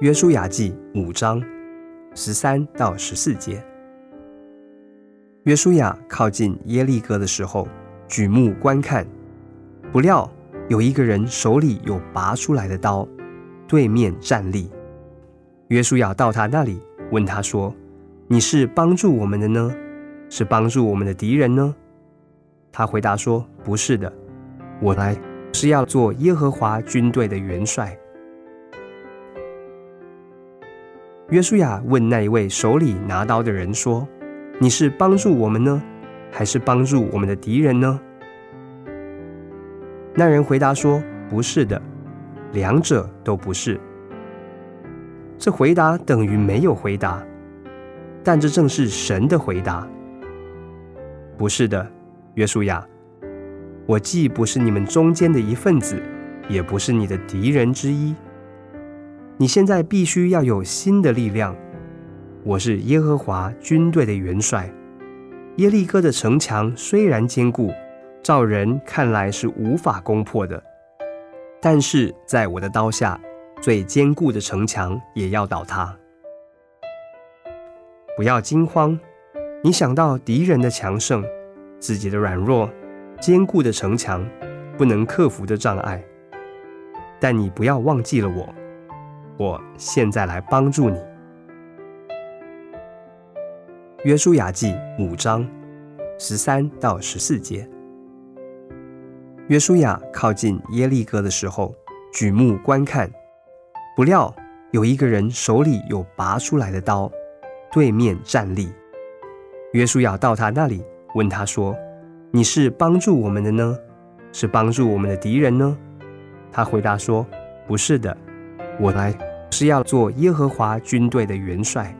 约书亚记五章十三到十四节。约书亚靠近耶利哥的时候，举目观看，不料有一个人手里有拔出来的刀，对面站立。约书亚到他那里，问他说：“你是帮助我们的呢，是帮助我们的敌人呢？”他回答说：“不是的，我来是要做耶和华军队的元帅。”约书亚问那一位手里拿刀的人说：“你是帮助我们呢，还是帮助我们的敌人呢？”那人回答说：“不是的，两者都不是。”这回答等于没有回答，但这正是神的回答。不是的，约书亚，我既不是你们中间的一份子，也不是你的敌人之一。你现在必须要有新的力量。我是耶和华军队的元帅。耶利哥的城墙虽然坚固，照人看来是无法攻破的，但是在我的刀下，最坚固的城墙也要倒塌。不要惊慌，你想到敌人的强盛，自己的软弱，坚固的城墙不能克服的障碍，但你不要忘记了我。我现在来帮助你。约书亚记五章十三到十四节。约书亚靠近耶利哥的时候，举目观看，不料有一个人手里有拔出来的刀，对面站立。约书亚到他那里，问他说：“你是帮助我们的呢，是帮助我们的敌人呢？”他回答说：“不是的。”我来是要做耶和华军队的元帅。